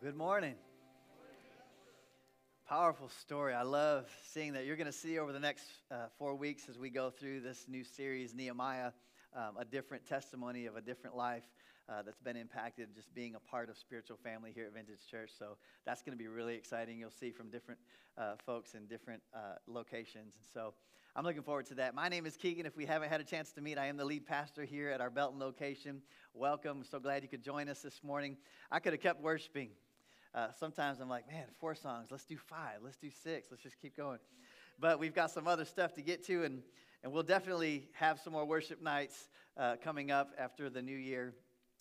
Good morning. Powerful story. I love seeing that. You're going to see over the next uh, four weeks as we go through this new series, Nehemiah, um, a different testimony of a different life uh, that's been impacted just being a part of spiritual family here at Vintage Church. So that's going to be really exciting. You'll see from different uh, folks in different uh, locations. And so I'm looking forward to that. My name is Keegan. If we haven't had a chance to meet, I am the lead pastor here at our Belton location. Welcome. So glad you could join us this morning. I could have kept worshiping. Uh, sometimes I'm like, man, four songs. Let's do five. Let's do six. Let's just keep going. But we've got some other stuff to get to, and, and we'll definitely have some more worship nights uh, coming up after the new year.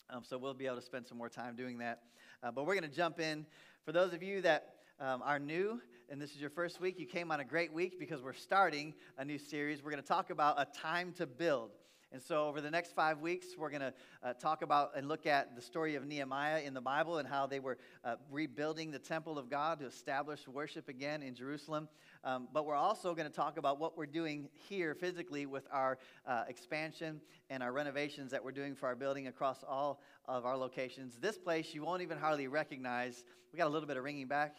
Um, so we'll be able to spend some more time doing that. Uh, but we're going to jump in. For those of you that um, are new and this is your first week, you came on a great week because we're starting a new series. We're going to talk about a time to build. And so, over the next five weeks, we're going to uh, talk about and look at the story of Nehemiah in the Bible and how they were uh, rebuilding the temple of God to establish worship again in Jerusalem. Um, but we're also going to talk about what we're doing here physically with our uh, expansion and our renovations that we're doing for our building across all of our locations. This place you won't even hardly recognize. We got a little bit of ringing back.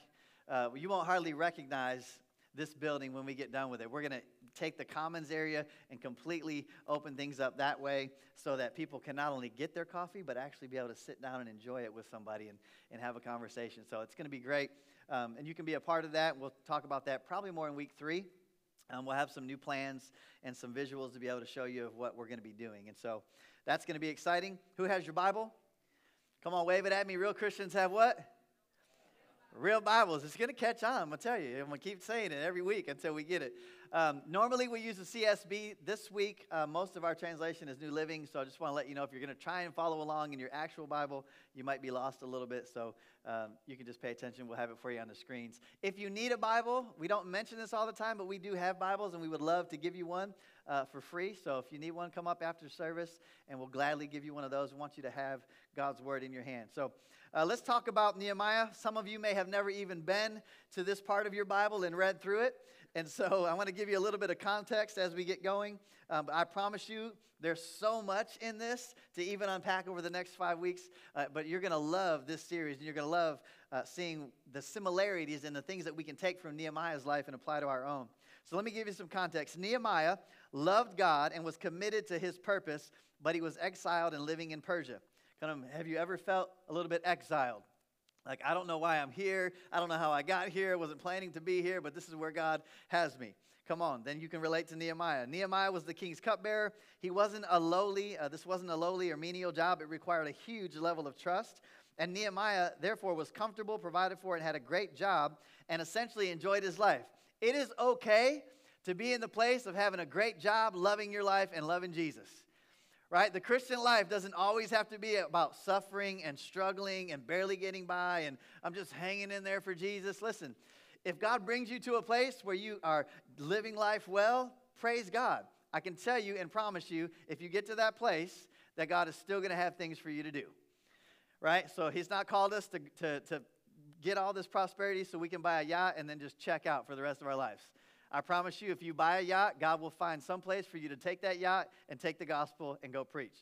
Uh, you won't hardly recognize this building when we get done with it. We're going to take the commons area and completely open things up that way so that people can not only get their coffee, but actually be able to sit down and enjoy it with somebody and, and have a conversation. So it's going to be great. Um, and you can be a part of that. We'll talk about that probably more in week three. Um, we'll have some new plans and some visuals to be able to show you of what we're going to be doing. And so that's going to be exciting. Who has your Bible? Come on, wave it at me. Real Christians have what? Real Bibles. It's going to catch on. I'm going to tell you. I'm going to keep saying it every week until we get it. Um, normally, we use the CSB. This week, uh, most of our translation is New Living. So I just want to let you know if you're going to try and follow along in your actual Bible, you might be lost a little bit. So um, you can just pay attention. We'll have it for you on the screens. If you need a Bible, we don't mention this all the time, but we do have Bibles, and we would love to give you one uh, for free. So if you need one, come up after service, and we'll gladly give you one of those. We want you to have God's Word in your hand. So uh, let's talk about Nehemiah. Some of you may have never even been to this part of your Bible and read through it. And so I want to give you a little bit of context as we get going. Um, I promise you, there's so much in this to even unpack over the next five weeks. Uh, but you're going to love this series, and you're going to love uh, seeing the similarities and the things that we can take from Nehemiah's life and apply to our own. So let me give you some context. Nehemiah loved God and was committed to his purpose, but he was exiled and living in Persia. Kind of, have you ever felt a little bit exiled? Like, I don't know why I'm here. I don't know how I got here. I wasn't planning to be here, but this is where God has me. Come on, then you can relate to Nehemiah. Nehemiah was the king's cupbearer. He wasn't a lowly, uh, this wasn't a lowly or menial job. It required a huge level of trust. And Nehemiah, therefore, was comfortable, provided for, and had a great job, and essentially enjoyed his life. It is okay to be in the place of having a great job, loving your life, and loving Jesus right? The Christian life doesn't always have to be about suffering and struggling and barely getting by and I'm just hanging in there for Jesus. Listen, if God brings you to a place where you are living life well, praise God. I can tell you and promise you, if you get to that place, that God is still going to have things for you to do, right? So He's not called us to, to, to get all this prosperity so we can buy a yacht and then just check out for the rest of our lives. I promise you, if you buy a yacht, God will find some place for you to take that yacht and take the gospel and go preach.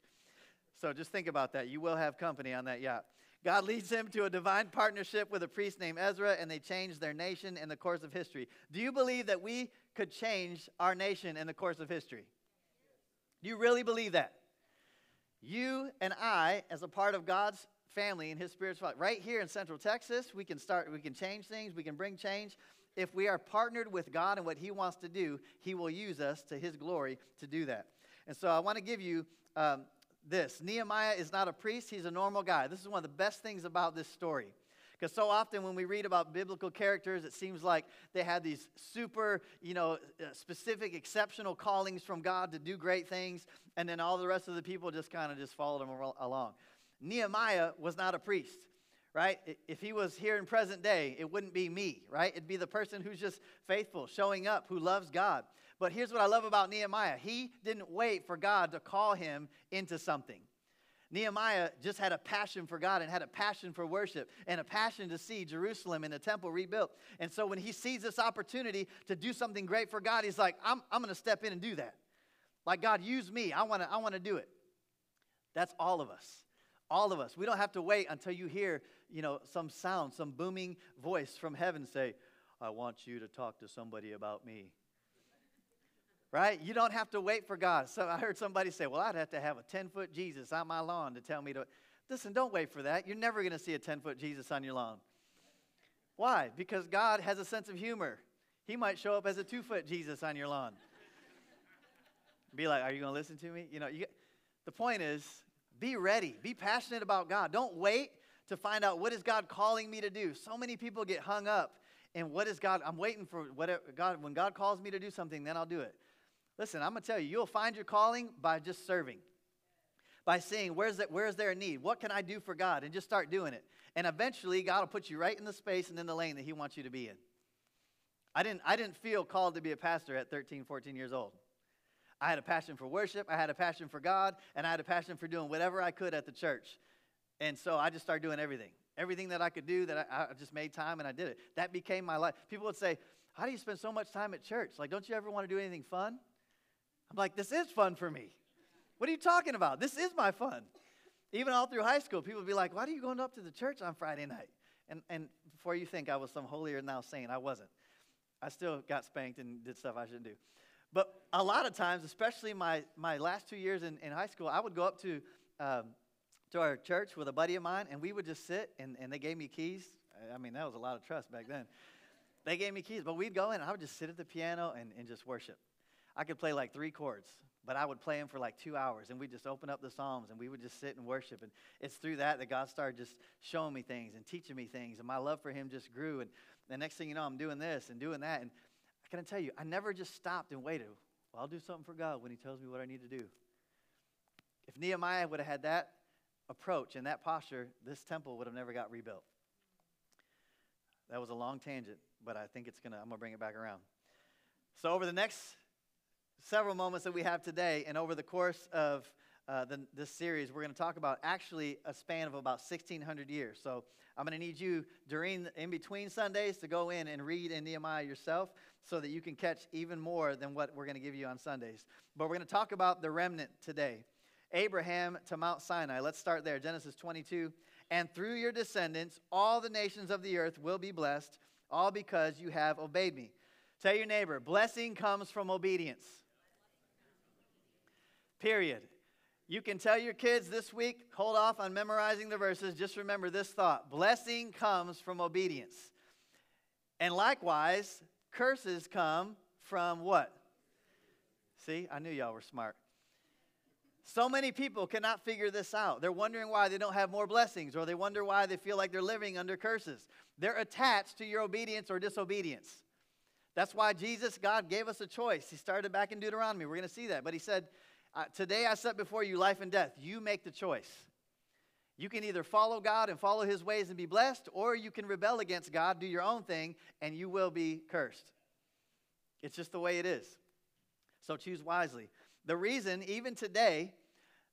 So just think about that. You will have company on that yacht. God leads him to a divine partnership with a priest named Ezra, and they change their nation in the course of history. Do you believe that we could change our nation in the course of history? Do you really believe that? You and I, as a part of God's family and his spiritual right here in central texas we can start we can change things we can bring change if we are partnered with God and what He wants to do, He will use us to His glory to do that. And so I want to give you um, this Nehemiah is not a priest, he's a normal guy. This is one of the best things about this story. Because so often when we read about biblical characters, it seems like they had these super, you know, uh, specific, exceptional callings from God to do great things, and then all the rest of the people just kind of just followed them along. Nehemiah was not a priest right? If he was here in present day, it wouldn't be me, right? It'd be the person who's just faithful, showing up, who loves God. But here's what I love about Nehemiah he didn't wait for God to call him into something. Nehemiah just had a passion for God and had a passion for worship and a passion to see Jerusalem and the temple rebuilt. And so when he sees this opportunity to do something great for God, he's like, I'm, I'm going to step in and do that. Like, God, use me. I want to I wanna do it. That's all of us. All of us. We don't have to wait until you hear you know, some sound, some booming voice from heaven say, I want you to talk to somebody about me. Right? You don't have to wait for God. So I heard somebody say, Well, I'd have to have a 10 foot Jesus on my lawn to tell me to. Listen, don't wait for that. You're never going to see a 10 foot Jesus on your lawn. Why? Because God has a sense of humor. He might show up as a two foot Jesus on your lawn. Be like, Are you going to listen to me? You know, you, the point is, be ready. Be passionate about God. Don't wait to find out what is God calling me to do. So many people get hung up in what is God. I'm waiting for whatever God. When God calls me to do something, then I'll do it. Listen, I'm gonna tell you, you'll find your calling by just serving, by seeing where's that, where's there a need, what can I do for God, and just start doing it. And eventually, God will put you right in the space and in the lane that He wants you to be in. I didn't, I didn't feel called to be a pastor at 13, 14 years old. I had a passion for worship, I had a passion for God, and I had a passion for doing whatever I could at the church. And so I just started doing everything. Everything that I could do, that I, I just made time and I did it. That became my life. People would say, How do you spend so much time at church? Like, don't you ever want to do anything fun? I'm like, This is fun for me. What are you talking about? This is my fun. Even all through high school, people would be like, Why are you going up to the church on Friday night? And, and before you think I was some holier now saint, I wasn't, I still got spanked and did stuff I shouldn't do. But a lot of times, especially my, my last two years in, in high school, I would go up to, um, to our church with a buddy of mine, and we would just sit, and, and they gave me keys. I mean, that was a lot of trust back then. They gave me keys, but we'd go in, and I would just sit at the piano and, and just worship. I could play like three chords, but I would play them for like two hours, and we'd just open up the Psalms, and we would just sit and worship. And it's through that that God started just showing me things and teaching me things, and my love for Him just grew. And the next thing you know, I'm doing this and doing that. And I can tell you, I never just stopped and waited. Well, I'll do something for God when He tells me what I need to do. If Nehemiah would have had that approach and that posture, this temple would have never got rebuilt. That was a long tangent, but I think it's gonna. I'm gonna bring it back around. So over the next several moments that we have today, and over the course of uh, the, this series, we're going to talk about actually a span of about 1,600 years. So I'm going to need you during, in between Sundays, to go in and read in Nehemiah yourself, so that you can catch even more than what we're going to give you on Sundays. But we're going to talk about the remnant today. Abraham to Mount Sinai. Let's start there. Genesis 22. And through your descendants, all the nations of the earth will be blessed, all because you have obeyed me. Tell your neighbor, blessing comes from obedience. Period. You can tell your kids this week, hold off on memorizing the verses. Just remember this thought blessing comes from obedience. And likewise, curses come from what? See, I knew y'all were smart. So many people cannot figure this out. They're wondering why they don't have more blessings, or they wonder why they feel like they're living under curses. They're attached to your obedience or disobedience. That's why Jesus, God, gave us a choice. He started back in Deuteronomy. We're going to see that. But He said, Today I set before you life and death. You make the choice. You can either follow God and follow His ways and be blessed, or you can rebel against God, do your own thing, and you will be cursed. It's just the way it is. So choose wisely. The reason, even today,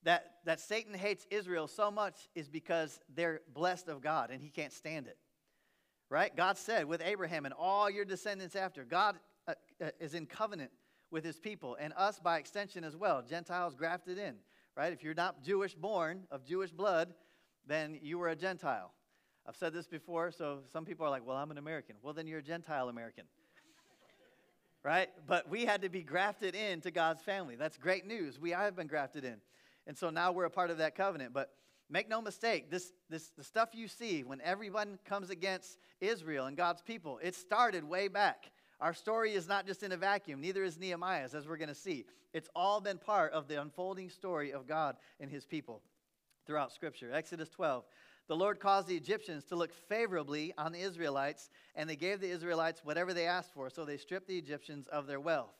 that, that Satan hates Israel so much is because they're blessed of God and he can't stand it. Right? God said with Abraham and all your descendants after, God uh, uh, is in covenant with his people and us by extension as well. Gentiles grafted in, right? If you're not Jewish born of Jewish blood, then you were a Gentile. I've said this before, so some people are like, well, I'm an American. Well, then you're a Gentile American. Right? But we had to be grafted into God's family. That's great news. We have been grafted in. And so now we're a part of that covenant. But make no mistake, this, this the stuff you see when everyone comes against Israel and God's people, it started way back. Our story is not just in a vacuum, neither is Nehemiah's, as we're going to see. It's all been part of the unfolding story of God and his people throughout Scripture. Exodus 12. The Lord caused the Egyptians to look favorably on the Israelites, and they gave the Israelites whatever they asked for, so they stripped the Egyptians of their wealth.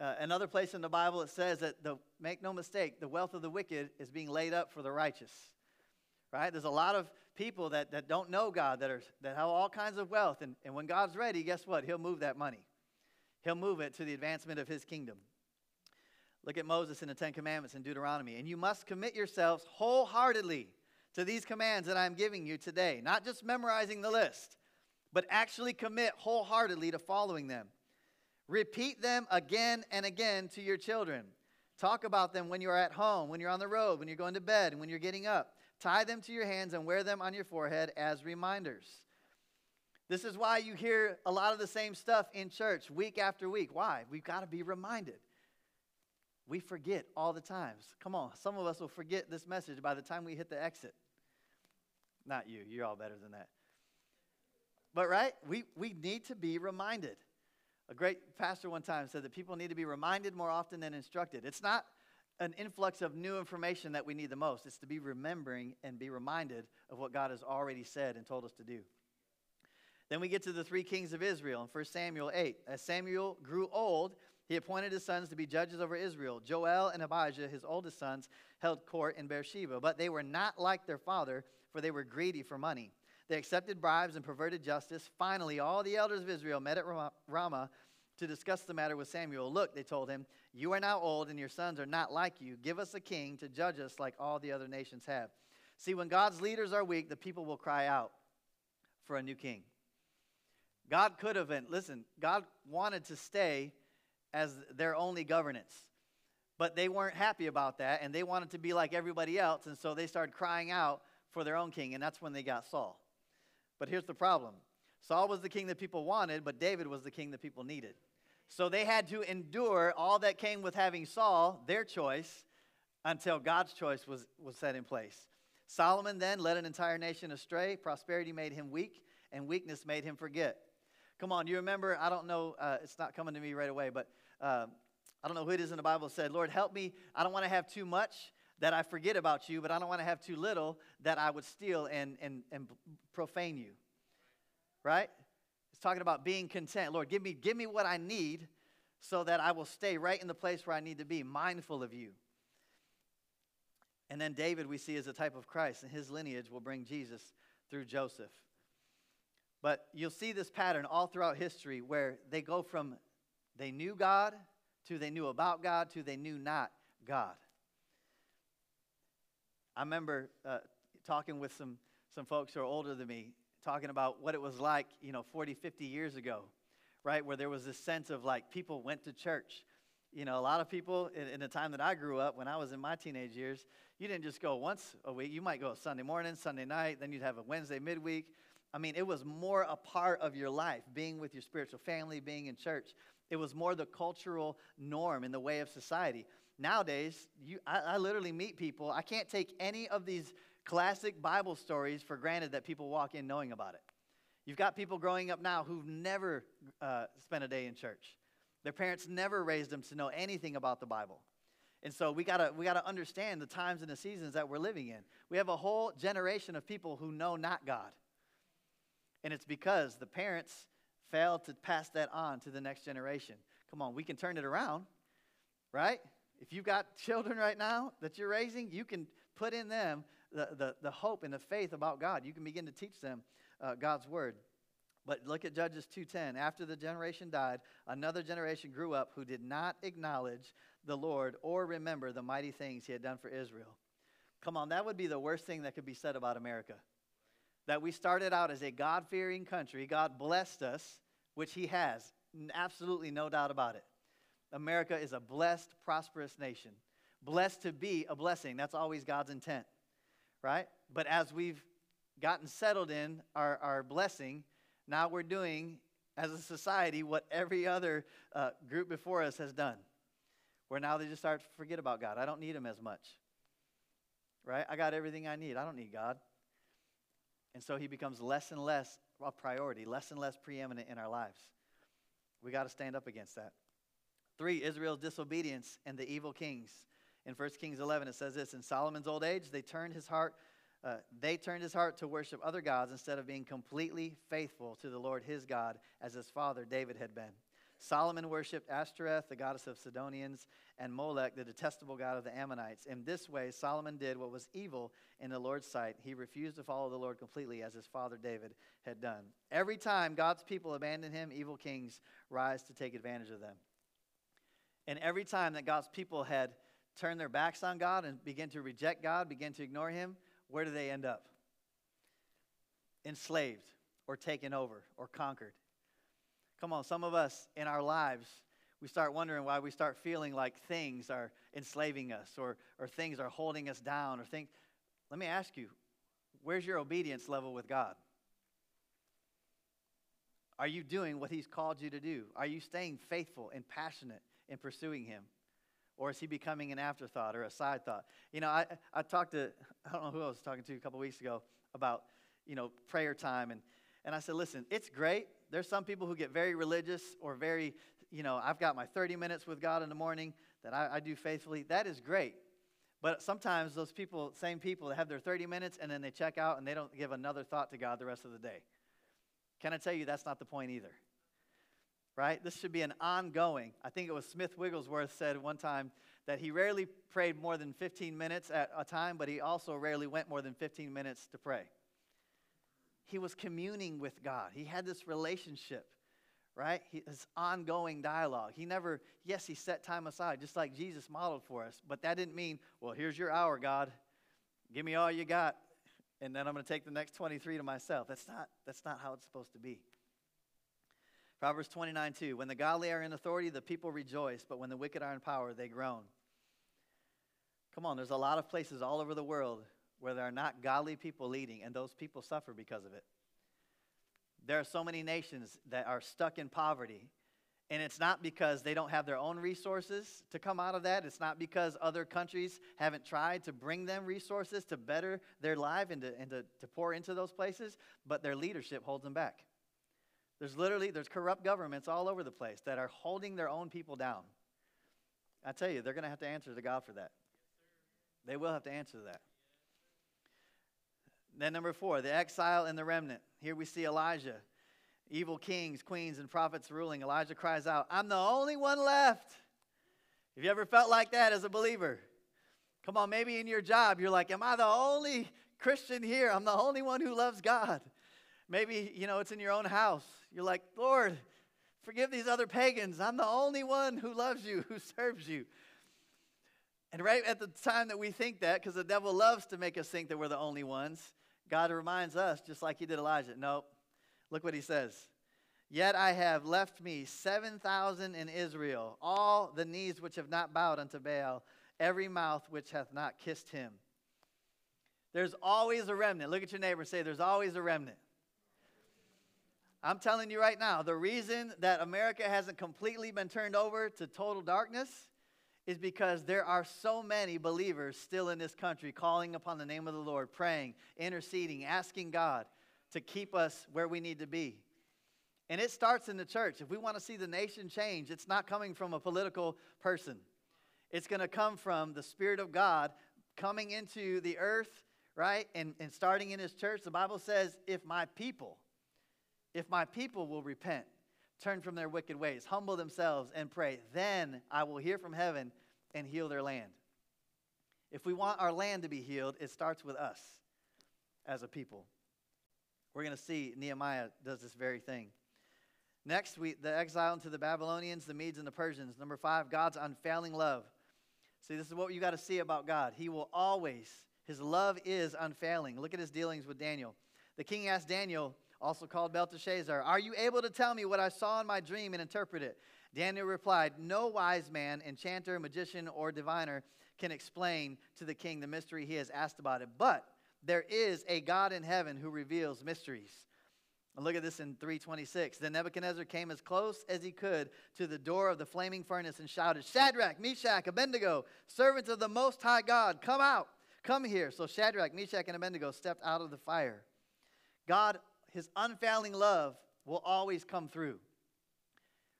Uh, another place in the Bible it says that the, make no mistake, the wealth of the wicked is being laid up for the righteous. Right? There's a lot of people that, that don't know God, that, are, that have all kinds of wealth. And, and when God's ready, guess what? He'll move that money, He'll move it to the advancement of His kingdom. Look at Moses in the Ten Commandments in Deuteronomy. And you must commit yourselves wholeheartedly to these commands that I'm giving you today. Not just memorizing the list, but actually commit wholeheartedly to following them. Repeat them again and again to your children. Talk about them when you're at home, when you're on the road, when you're going to bed, and when you're getting up. tie them to your hands and wear them on your forehead as reminders. This is why you hear a lot of the same stuff in church week after week. Why? We've got to be reminded. We forget all the times. Come on, some of us will forget this message by the time we hit the exit. Not you, you're all better than that. But, right, we, we need to be reminded. A great pastor one time said that people need to be reminded more often than instructed. It's not an influx of new information that we need the most, it's to be remembering and be reminded of what God has already said and told us to do. Then we get to the three kings of Israel in 1 Samuel 8. As Samuel grew old, he appointed his sons to be judges over Israel. Joel and Abijah, his oldest sons, held court in Beersheba, but they were not like their father, for they were greedy for money. They accepted bribes and perverted justice. Finally, all the elders of Israel met at Ramah to discuss the matter with Samuel. Look, they told him, you are now old, and your sons are not like you. Give us a king to judge us like all the other nations have. See, when God's leaders are weak, the people will cry out for a new king. God could have been, listen, God wanted to stay as their only governance. But they weren't happy about that, and they wanted to be like everybody else, and so they started crying out for their own king, and that's when they got Saul. But here's the problem Saul was the king that people wanted, but David was the king that people needed. So they had to endure all that came with having Saul, their choice, until God's choice was, was set in place. Solomon then led an entire nation astray. Prosperity made him weak, and weakness made him forget. Come on, you remember? I don't know, uh, it's not coming to me right away, but uh, I don't know who it is in the Bible said, Lord, help me. I don't want to have too much that I forget about you, but I don't want to have too little that I would steal and, and, and profane you. Right? It's talking about being content. Lord, give me, give me what I need so that I will stay right in the place where I need to be, mindful of you. And then David, we see as a type of Christ, and his lineage will bring Jesus through Joseph. But you'll see this pattern all throughout history where they go from they knew God to they knew about God to they knew not God. I remember uh, talking with some, some folks who are older than me, talking about what it was like, you know, 40, 50 years ago, right? Where there was this sense of like people went to church. You know, a lot of people in, in the time that I grew up, when I was in my teenage years, you didn't just go once a week. You might go Sunday morning, Sunday night, then you'd have a Wednesday midweek. I mean, it was more a part of your life, being with your spiritual family, being in church. It was more the cultural norm in the way of society. Nowadays, you, I, I literally meet people. I can't take any of these classic Bible stories for granted that people walk in knowing about it. You've got people growing up now who've never uh, spent a day in church. Their parents never raised them to know anything about the Bible. And so we gotta we gotta understand the times and the seasons that we're living in. We have a whole generation of people who know not God. And it's because the parents failed to pass that on to the next generation. Come on, we can turn it around, right? If you've got children right now that you're raising, you can put in them the, the, the hope and the faith about God. You can begin to teach them uh, God's word. But look at Judges 2:10. After the generation died, another generation grew up who did not acknowledge the Lord or remember the mighty things he had done for Israel. Come on, that would be the worst thing that could be said about America. That we started out as a God-fearing country. God blessed us, which he has. Absolutely no doubt about it. America is a blessed, prosperous nation. Blessed to be a blessing. That's always God's intent, right? But as we've gotten settled in our, our blessing, now we're doing as a society what every other uh, group before us has done. Where now they just start to forget about God. I don't need Him as much, right? I got everything I need. I don't need God. And so He becomes less and less a priority, less and less preeminent in our lives. We got to stand up against that. Three, Israel's disobedience and the evil kings. In 1 Kings 11, it says this In Solomon's old age, they turned his heart. Uh, they turned his heart to worship other gods instead of being completely faithful to the Lord his God, as his father David had been. Solomon worshipped Ashtoreth, the goddess of Sidonians, and Molech, the detestable god of the Ammonites. In this way, Solomon did what was evil in the Lord's sight. He refused to follow the Lord completely, as his father David had done. Every time God's people abandon him, evil kings rise to take advantage of them. And every time that God's people had turned their backs on God and began to reject God, began to ignore Him, where do they end up? Enslaved or taken over or conquered. Come on, some of us in our lives, we start wondering why we start feeling like things are enslaving us or, or things are holding us down or things. let me ask you where's your obedience level with God? Are you doing what He's called you to do? Are you staying faithful and passionate in pursuing Him? Or is He becoming an afterthought or a side thought? You know, I, I talked to, I don't know who I was talking to a couple weeks ago about, you know, prayer time. And, and I said, listen, it's great. There's some people who get very religious or very, you know, I've got my 30 minutes with God in the morning that I, I do faithfully. That is great. But sometimes those people, same people, have their 30 minutes and then they check out and they don't give another thought to God the rest of the day. Can I tell you that's not the point either? Right? This should be an ongoing. I think it was Smith Wigglesworth said one time that he rarely prayed more than 15 minutes at a time, but he also rarely went more than 15 minutes to pray. He was communing with God. He had this relationship, right? His ongoing dialogue. He never, yes, he set time aside, just like Jesus modeled for us, but that didn't mean, well, here's your hour, God. Give me all you got and then I'm going to take the next 23 to myself. That's not, that's not how it's supposed to be. Proverbs 29 2. When the godly are in authority, the people rejoice, but when the wicked are in power, they groan. Come on, there's a lot of places all over the world where there are not godly people leading, and those people suffer because of it. There are so many nations that are stuck in poverty and it's not because they don't have their own resources to come out of that. It's not because other countries haven't tried to bring them resources to better their life and, to, and to, to pour into those places, but their leadership holds them back. There's literally, there's corrupt governments all over the place that are holding their own people down. I tell you, they're going to have to answer to God for that. They will have to answer that. Then number four, the exile and the remnant. Here we see Elijah evil kings, queens, and prophets ruling, Elijah cries out, I'm the only one left. Have you ever felt like that as a believer? Come on, maybe in your job, you're like, Am I the only Christian here? I'm the only one who loves God. Maybe, you know, it's in your own house. You're like, Lord, forgive these other pagans. I'm the only one who loves you, who serves you. And right at the time that we think that, because the devil loves to make us think that we're the only ones, God reminds us, just like he did Elijah, nope, Look what he says. Yet I have left me 7,000 in Israel, all the knees which have not bowed unto Baal, every mouth which hath not kissed him. There's always a remnant. Look at your neighbor say, There's always a remnant. I'm telling you right now, the reason that America hasn't completely been turned over to total darkness is because there are so many believers still in this country calling upon the name of the Lord, praying, interceding, asking God to keep us where we need to be. And it starts in the church. If we want to see the nation change, it's not coming from a political person. It's going to come from the Spirit of God coming into the earth, right? And, and starting in His church. The Bible says, if my people, if my people will repent, turn from their wicked ways, humble themselves, and pray, then I will hear from heaven and heal their land. If we want our land to be healed, it starts with us as a people. We're going to see Nehemiah does this very thing. Next, we, the exile into the Babylonians, the Medes, and the Persians. Number five, God's unfailing love. See, this is what you got to see about God. He will always, his love is unfailing. Look at his dealings with Daniel. The king asked Daniel, also called Belteshazzar, Are you able to tell me what I saw in my dream and interpret it? Daniel replied, No wise man, enchanter, magician, or diviner can explain to the king the mystery he has asked about it. But there is a God in heaven who reveals mysteries. And look at this in 326. Then Nebuchadnezzar came as close as he could to the door of the flaming furnace and shouted, Shadrach, Meshach, Abednego, servants of the Most High God, come out, come here. So Shadrach, Meshach, and Abednego stepped out of the fire. God, his unfailing love will always come through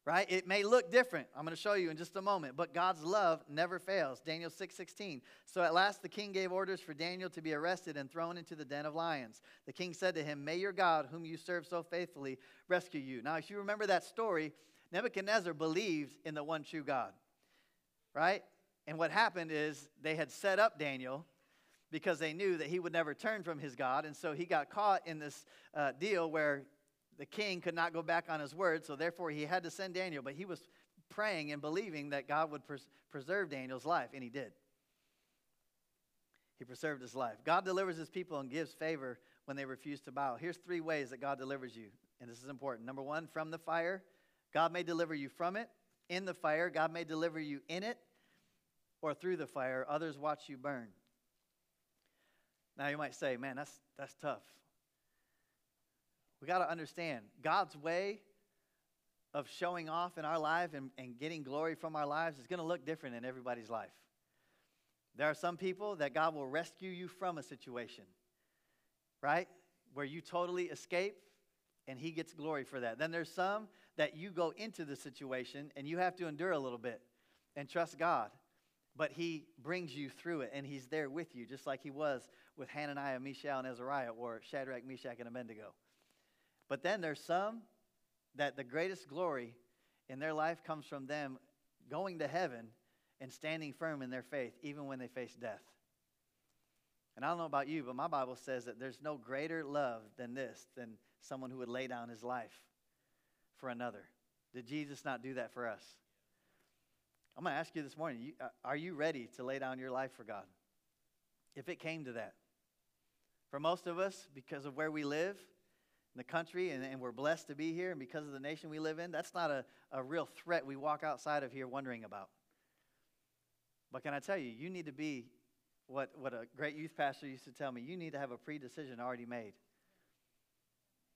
right? It may look different. I'm going to show you in just a moment, but God's love never fails. Daniel 6:16. so at last the king gave orders for Daniel to be arrested and thrown into the den of lions. The king said to him, "May your God, whom you serve so faithfully, rescue you." Now, if you remember that story, Nebuchadnezzar believed in the one true God. Right? And what happened is they had set up Daniel because they knew that he would never turn from his God. And so he got caught in this uh, deal where the king could not go back on his word, so therefore he had to send Daniel. But he was praying and believing that God would pres- preserve Daniel's life, and he did. He preserved his life. God delivers his people and gives favor when they refuse to bow. Here's three ways that God delivers you, and this is important. Number one, from the fire, God may deliver you from it. In the fire, God may deliver you in it, or through the fire, others watch you burn. Now, you might say, man, that's, that's tough. We got to understand God's way of showing off in our life and, and getting glory from our lives is going to look different in everybody's life. There are some people that God will rescue you from a situation, right? Where you totally escape and He gets glory for that. Then there's some that you go into the situation and you have to endure a little bit and trust God. But He brings you through it and He's there with you, just like He was with Hananiah, Mishael, and Azariah, or Shadrach, Meshach, and Abednego. But then there's some that the greatest glory in their life comes from them going to heaven and standing firm in their faith, even when they face death. And I don't know about you, but my Bible says that there's no greater love than this, than someone who would lay down his life for another. Did Jesus not do that for us? I'm going to ask you this morning uh, are you ready to lay down your life for God? If it came to that. For most of us, because of where we live, in the country, and, and we're blessed to be here, and because of the nation we live in, that's not a, a real threat we walk outside of here wondering about. But can I tell you, you need to be what, what a great youth pastor used to tell me you need to have a pre decision already made.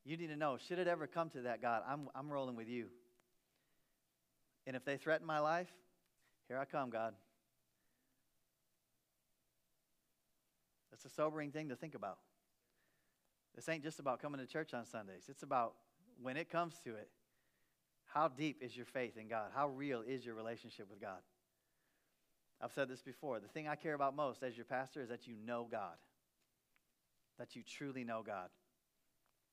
You need to know, should it ever come to that, God, I'm, I'm rolling with you. And if they threaten my life, here I come, God. That's a sobering thing to think about. This ain't just about coming to church on Sundays. It's about when it comes to it, how deep is your faith in God? How real is your relationship with God? I've said this before. The thing I care about most as your pastor is that you know God, that you truly know God.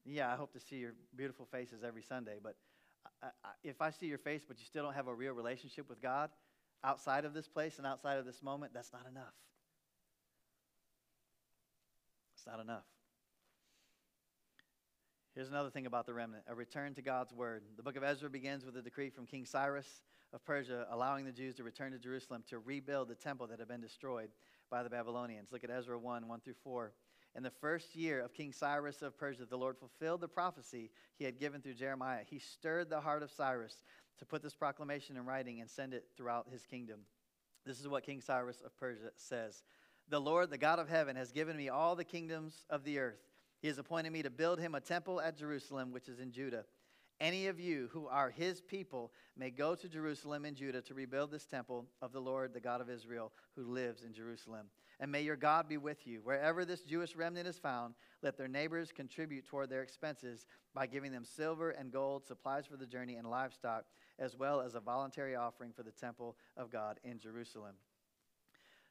Yeah, I hope to see your beautiful faces every Sunday, but I, I, if I see your face, but you still don't have a real relationship with God outside of this place and outside of this moment, that's not enough. It's not enough. Here's another thing about the remnant a return to God's word. The book of Ezra begins with a decree from King Cyrus of Persia allowing the Jews to return to Jerusalem to rebuild the temple that had been destroyed by the Babylonians. Look at Ezra 1 1 through 4. In the first year of King Cyrus of Persia, the Lord fulfilled the prophecy he had given through Jeremiah. He stirred the heart of Cyrus to put this proclamation in writing and send it throughout his kingdom. This is what King Cyrus of Persia says The Lord, the God of heaven, has given me all the kingdoms of the earth. He has appointed me to build him a temple at Jerusalem, which is in Judah. Any of you who are his people may go to Jerusalem and Judah to rebuild this temple of the Lord, the God of Israel, who lives in Jerusalem. And may your God be with you. Wherever this Jewish remnant is found, let their neighbors contribute toward their expenses by giving them silver and gold, supplies for the journey, and livestock, as well as a voluntary offering for the temple of God in Jerusalem.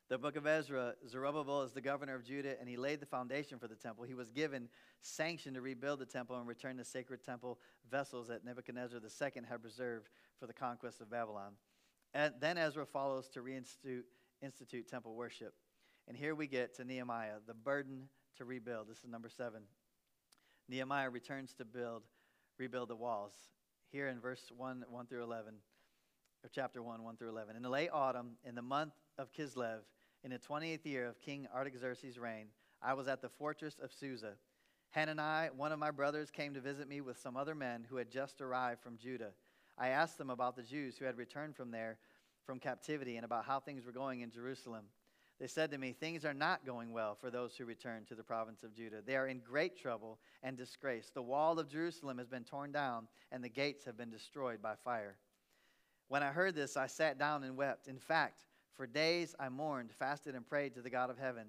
The book of Ezra, Zerubbabel is the governor of Judah, and he laid the foundation for the temple. He was given sanction to rebuild the temple and return the sacred temple vessels that Nebuchadnezzar II had preserved for the conquest of Babylon. And then Ezra follows to reinstitute institute temple worship. And here we get to Nehemiah, the burden to rebuild. This is number seven. Nehemiah returns to build, rebuild the walls. Here in verse 1, 1 through 11, or chapter 1, 1 through 11. In the late autumn, in the month of Kislev, in the 28th year of King Artaxerxes' reign, I was at the fortress of Susa. Hanani, one of my brothers, came to visit me with some other men who had just arrived from Judah. I asked them about the Jews who had returned from there from captivity and about how things were going in Jerusalem. They said to me, Things are not going well for those who return to the province of Judah. They are in great trouble and disgrace. The wall of Jerusalem has been torn down, and the gates have been destroyed by fire. When I heard this, I sat down and wept. In fact, for days I mourned, fasted, and prayed to the God of heaven.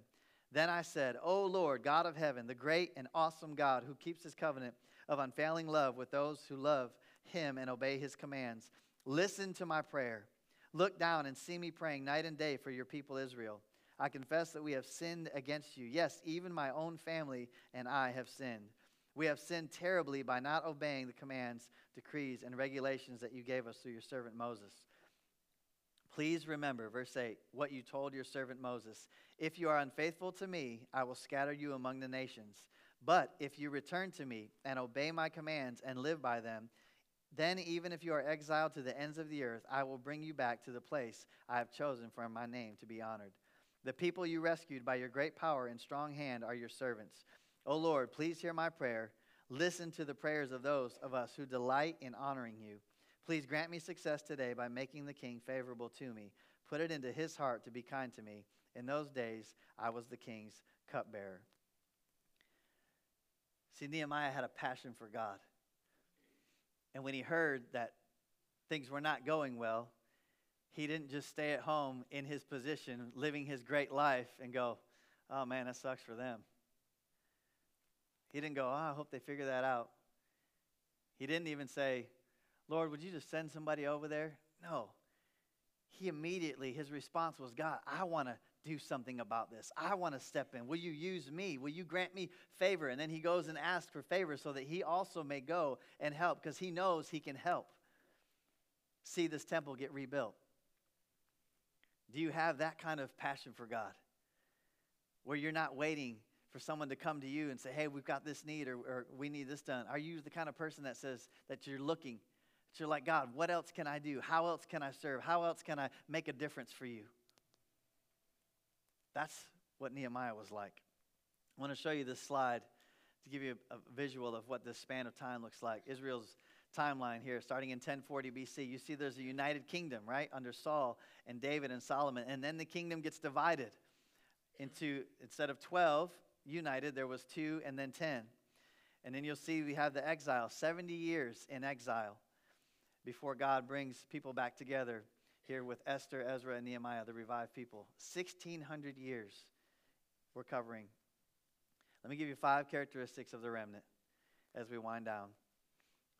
Then I said, O Lord, God of heaven, the great and awesome God who keeps his covenant of unfailing love with those who love him and obey his commands, listen to my prayer. Look down and see me praying night and day for your people Israel. I confess that we have sinned against you. Yes, even my own family and I have sinned. We have sinned terribly by not obeying the commands, decrees, and regulations that you gave us through your servant Moses. Please remember, verse 8, what you told your servant Moses. If you are unfaithful to me, I will scatter you among the nations. But if you return to me and obey my commands and live by them, then even if you are exiled to the ends of the earth, I will bring you back to the place I have chosen for my name to be honored. The people you rescued by your great power and strong hand are your servants. O Lord, please hear my prayer. Listen to the prayers of those of us who delight in honoring you. Please grant me success today by making the king favorable to me. Put it into his heart to be kind to me. In those days, I was the king's cupbearer. See, Nehemiah had a passion for God. And when he heard that things were not going well, he didn't just stay at home in his position, living his great life, and go, oh man, that sucks for them. He didn't go, oh, I hope they figure that out. He didn't even say, Lord, would you just send somebody over there? No. He immediately, his response was, God, I want to do something about this. I want to step in. Will you use me? Will you grant me favor? And then he goes and asks for favor so that he also may go and help because he knows he can help see this temple get rebuilt. Do you have that kind of passion for God? Where you're not waiting for someone to come to you and say, hey, we've got this need or, or, we need this done? Are you the kind of person that says that you're looking, you're like, God, what else can I do? How else can I serve? How else can I make a difference for you? That's what Nehemiah was like. I want to show you this slide to give you a visual of what this span of time looks like. Israel's timeline here, starting in 1040 BC. You see there's a united kingdom, right, under Saul and David and Solomon. And then the kingdom gets divided into, instead of 12 united, there was two and then 10. And then you'll see we have the exile, 70 years in exile before God brings people back together here with Esther, Ezra, and Nehemiah, the revived people. 1,600 years we're covering. Let me give you five characteristics of the remnant as we wind down.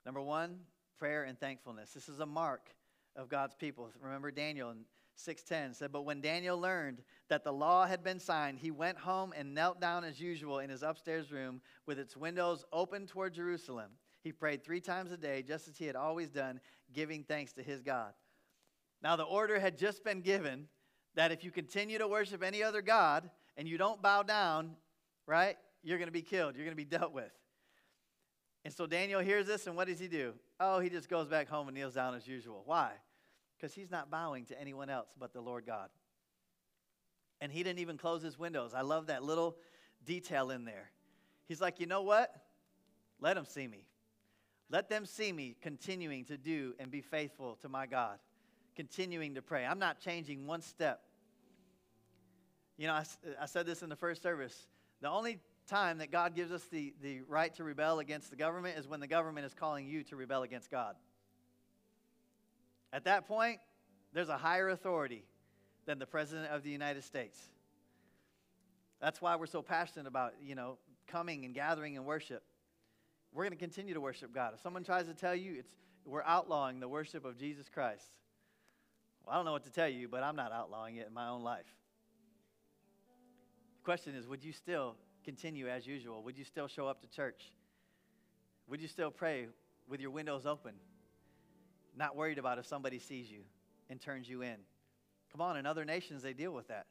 Number one, prayer and thankfulness. This is a mark of God's people. Remember Daniel in 6:10 said, "But when Daniel learned that the law had been signed, he went home and knelt down as usual in his upstairs room with its windows open toward Jerusalem. He prayed 3 times a day just as he had always done, giving thanks to his God." Now the order had just been given that if you continue to worship any other god and you don't bow down, right? You're going to be killed. You're going to be dealt with. And so Daniel hears this, and what does he do? Oh, he just goes back home and kneels down as usual. Why? Because he's not bowing to anyone else but the Lord God. And he didn't even close his windows. I love that little detail in there. He's like, you know what? Let him see me. Let them see me continuing to do and be faithful to my God, continuing to pray. I'm not changing one step. You know, I, I said this in the first service. The only time that God gives us the, the right to rebel against the government is when the government is calling you to rebel against God. At that point, there's a higher authority than the President of the United States. That's why we're so passionate about, you know, coming and gathering and worship. We're going to continue to worship God. If someone tries to tell you it's we're outlawing the worship of Jesus Christ, well, I don't know what to tell you, but I'm not outlawing it in my own life. The question is, would you still continue as usual? Would you still show up to church? Would you still pray with your windows open? Not worried about if somebody sees you and turns you in. Come on, in other nations, they deal with that.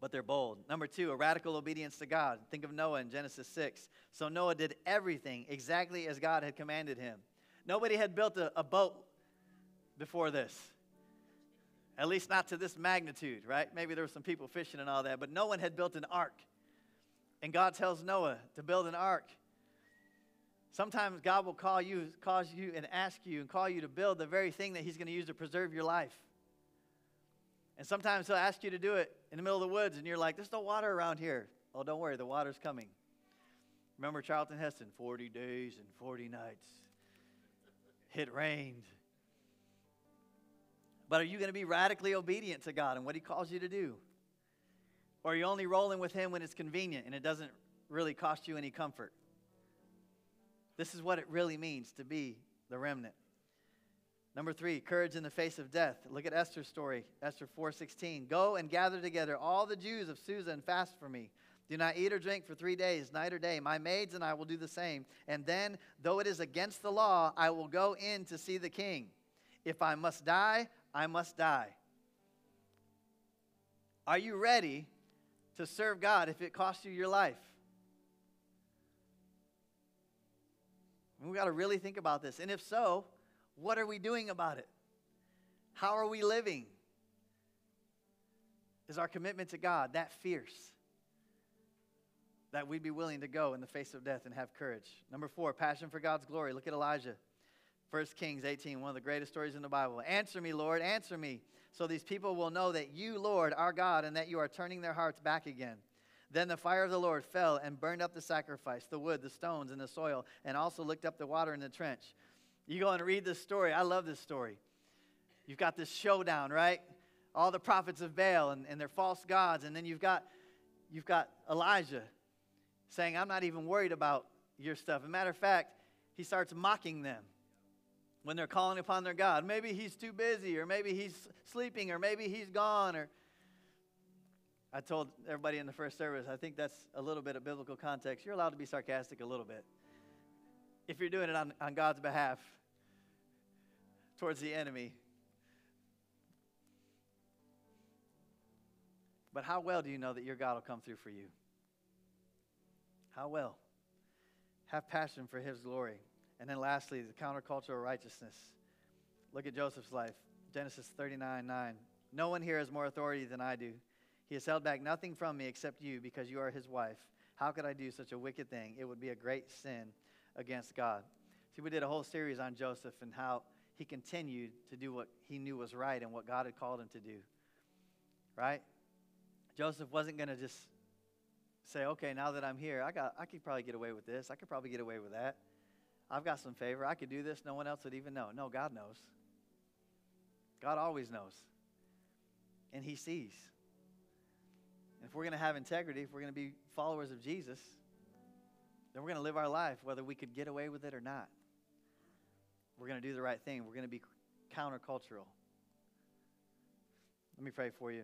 But they're bold. Number two, a radical obedience to God. Think of Noah in Genesis 6. So Noah did everything exactly as God had commanded him. Nobody had built a, a boat before this. At least not to this magnitude, right? Maybe there were some people fishing and all that, but no one had built an ark. And God tells Noah to build an ark. Sometimes God will call you, cause you, and ask you and call you to build the very thing that He's going to use to preserve your life. And sometimes He'll ask you to do it in the middle of the woods, and you're like, there's no water around here. Oh, don't worry, the water's coming. Remember Charlton Heston, 40 days and 40 nights. It rained. But are you going to be radically obedient to God and what He calls you to do? Or are you only rolling with Him when it's convenient and it doesn't really cost you any comfort? This is what it really means to be the remnant. Number three, courage in the face of death. Look at Esther's story, Esther 4:16. Go and gather together all the Jews of Susa and fast for me. Do not eat or drink for three days, night or day. My maids and I will do the same. And then, though it is against the law, I will go in to see the king. If I must die, I must die. Are you ready to serve God if it costs you your life? We've got to really think about this. And if so, what are we doing about it? How are we living? Is our commitment to God that fierce that we'd be willing to go in the face of death and have courage? Number four, passion for God's glory. Look at Elijah. 1 Kings 18, one of the greatest stories in the Bible. Answer me, Lord, answer me, so these people will know that you, Lord, are God, and that you are turning their hearts back again. Then the fire of the Lord fell and burned up the sacrifice, the wood, the stones, and the soil, and also licked up the water in the trench. You go and read this story. I love this story. You've got this showdown, right? All the prophets of Baal and, and their false gods. And then you've got, you've got Elijah saying, I'm not even worried about your stuff. As a matter of fact, he starts mocking them when they're calling upon their God. Maybe he's too busy, or maybe he's sleeping, or maybe he's gone, or I told everybody in the first service, I think that's a little bit of biblical context. You're allowed to be sarcastic a little bit. If you're doing it on, on God's behalf towards the enemy. But how well do you know that your God will come through for you? How well? Have passion for his glory. And then lastly, the countercultural righteousness. Look at Joseph's life. Genesis 39 9. No one here has more authority than I do. He has held back nothing from me except you because you are his wife. How could I do such a wicked thing? It would be a great sin against God. See, we did a whole series on Joseph and how he continued to do what he knew was right and what God had called him to do. Right? Joseph wasn't going to just say, okay, now that I'm here, I, got, I could probably get away with this. I could probably get away with that. I've got some favor. I could do this. No one else would even know. No, God knows. God always knows. And he sees. If we're going to have integrity, if we're going to be followers of Jesus, then we're going to live our life whether we could get away with it or not. We're going to do the right thing. We're going to be countercultural. Let me pray for you.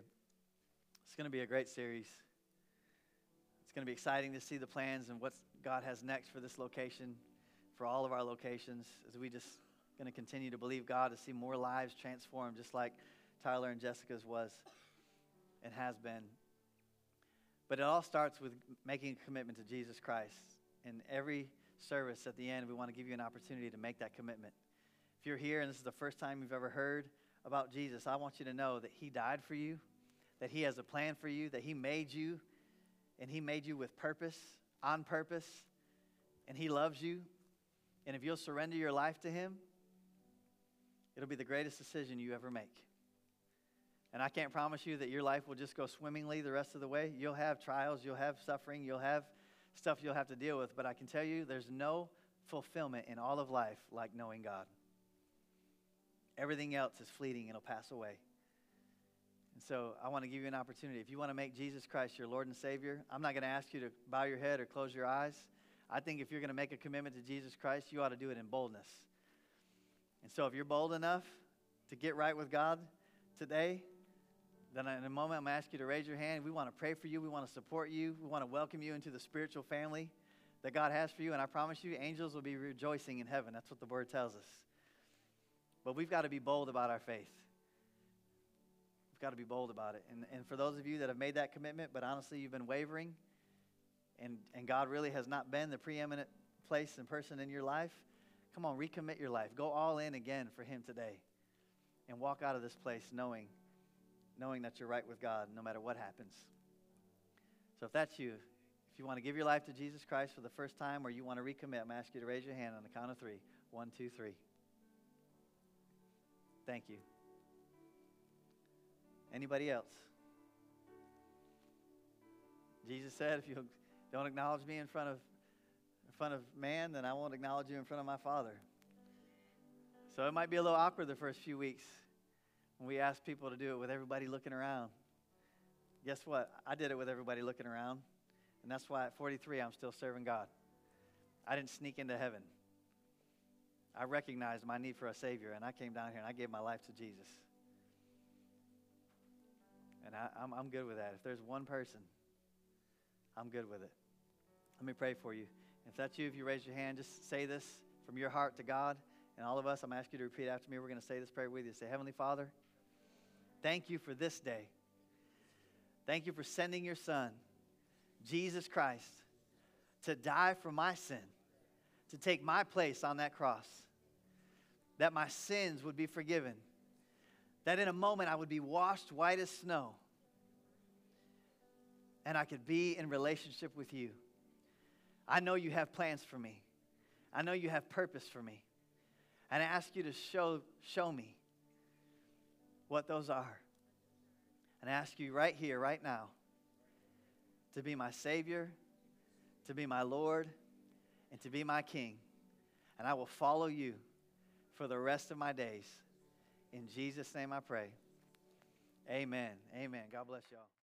It's going to be a great series. It's going to be exciting to see the plans and what God has next for this location, for all of our locations, as we just going to continue to believe God to see more lives transformed, just like Tyler and Jessica's was and has been. But it all starts with making a commitment to Jesus Christ. In every service at the end, we want to give you an opportunity to make that commitment. If you're here and this is the first time you've ever heard about Jesus, I want you to know that He died for you, that He has a plan for you, that He made you, and He made you with purpose, on purpose, and He loves you. And if you'll surrender your life to Him, it'll be the greatest decision you ever make. And I can't promise you that your life will just go swimmingly the rest of the way. You'll have trials, you'll have suffering, you'll have stuff you'll have to deal with. But I can tell you, there's no fulfillment in all of life like knowing God. Everything else is fleeting, it'll pass away. And so I want to give you an opportunity. If you want to make Jesus Christ your Lord and Savior, I'm not going to ask you to bow your head or close your eyes. I think if you're going to make a commitment to Jesus Christ, you ought to do it in boldness. And so if you're bold enough to get right with God today, then in a moment, I'm going to ask you to raise your hand. We want to pray for you. We want to support you. We want to welcome you into the spiritual family that God has for you. And I promise you, angels will be rejoicing in heaven. That's what the word tells us. But we've got to be bold about our faith. We've got to be bold about it. And, and for those of you that have made that commitment, but honestly, you've been wavering, and, and God really has not been the preeminent place and person in your life, come on, recommit your life. Go all in again for Him today. And walk out of this place knowing knowing that you're right with God no matter what happens. So if that's you, if you want to give your life to Jesus Christ for the first time or you want to recommit, I'm going to ask you to raise your hand on the count of three. One, two, three. Thank you. Anybody else? Jesus said, if you don't acknowledge me in front of in front of man, then I won't acknowledge you in front of my Father. So it might be a little awkward the first few weeks when we ask people to do it with everybody looking around. Guess what? I did it with everybody looking around. And that's why at 43, I'm still serving God. I didn't sneak into heaven. I recognized my need for a Savior, and I came down here and I gave my life to Jesus. And I, am I'm, I'm good with that. If there's one person, I'm good with it. Let me pray for you. If that's you, if you raise your hand, just say this from your heart to God. And all of us, I'm asking you to repeat after me. We're going to say this prayer with you. Say, Heavenly Father, Thank you for this day. Thank you for sending your son, Jesus Christ, to die for my sin, to take my place on that cross, that my sins would be forgiven, that in a moment I would be washed white as snow, and I could be in relationship with you. I know you have plans for me. I know you have purpose for me. And I ask you to show, show me what those are. And I ask you right here, right now, to be my Savior, to be my Lord, and to be my King. And I will follow you for the rest of my days. In Jesus' name I pray. Amen. Amen. God bless y'all.